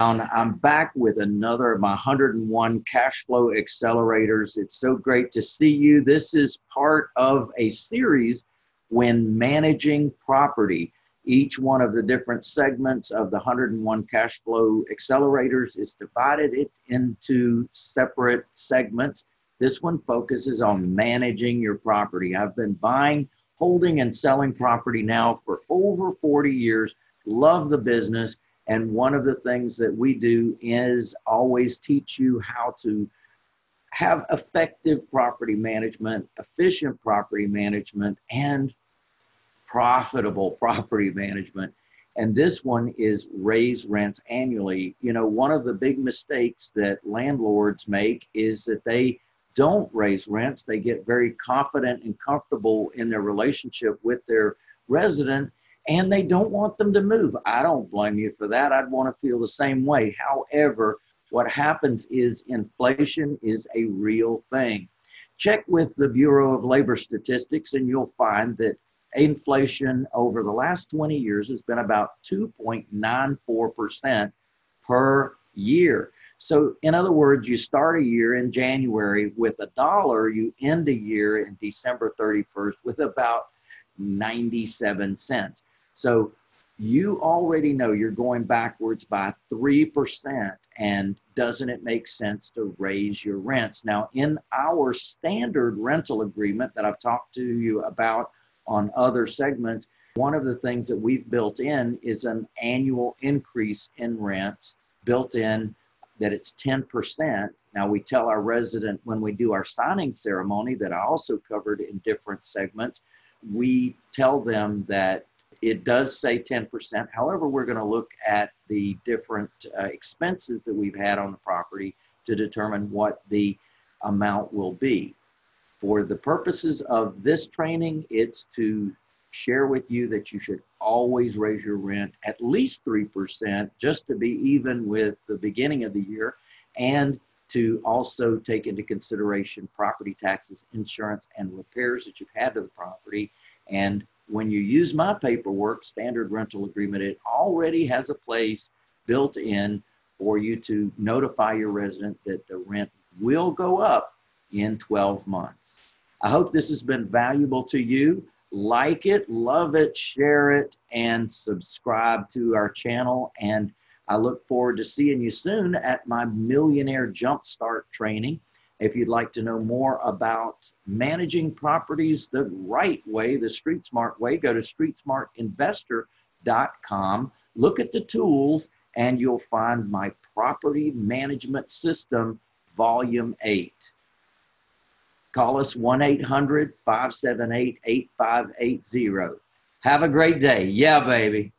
I'm back with another of my 101 cash flow accelerators. It's so great to see you. This is part of a series when managing property. Each one of the different segments of the 101 cash flow accelerators is divided it into separate segments. This one focuses on managing your property. I've been buying, holding, and selling property now for over 40 years. Love the business and one of the things that we do is always teach you how to have effective property management, efficient property management, and profitable property management. And this one is raise rents annually. You know, one of the big mistakes that landlords make is that they don't raise rents. They get very confident and comfortable in their relationship with their resident and they don't want them to move. I don't blame you for that. I'd want to feel the same way. However, what happens is inflation is a real thing. Check with the Bureau of Labor Statistics, and you'll find that inflation over the last 20 years has been about 2.94% per year. So, in other words, you start a year in January with a dollar, you end a year in December 31st with about 97 cents. So you already know you're going backwards by 3%. And doesn't it make sense to raise your rents? Now, in our standard rental agreement that I've talked to you about on other segments, one of the things that we've built in is an annual increase in rents built in that it's 10%. Now, we tell our resident when we do our signing ceremony that I also covered in different segments, we tell them that it does say 10%. However, we're going to look at the different uh, expenses that we've had on the property to determine what the amount will be. For the purposes of this training, it's to share with you that you should always raise your rent at least 3% just to be even with the beginning of the year and to also take into consideration property taxes, insurance, and repairs that you've had to the property and when you use my paperwork, standard rental agreement, it already has a place built in for you to notify your resident that the rent will go up in 12 months. I hope this has been valuable to you. Like it, love it, share it, and subscribe to our channel. And I look forward to seeing you soon at my Millionaire Jumpstart training. If you'd like to know more about managing properties the right way, the street smart way, go to streetsmartinvestor.com. Look at the tools, and you'll find my property management system, volume 8. Call us 1 800 578 8580. Have a great day. Yeah, baby.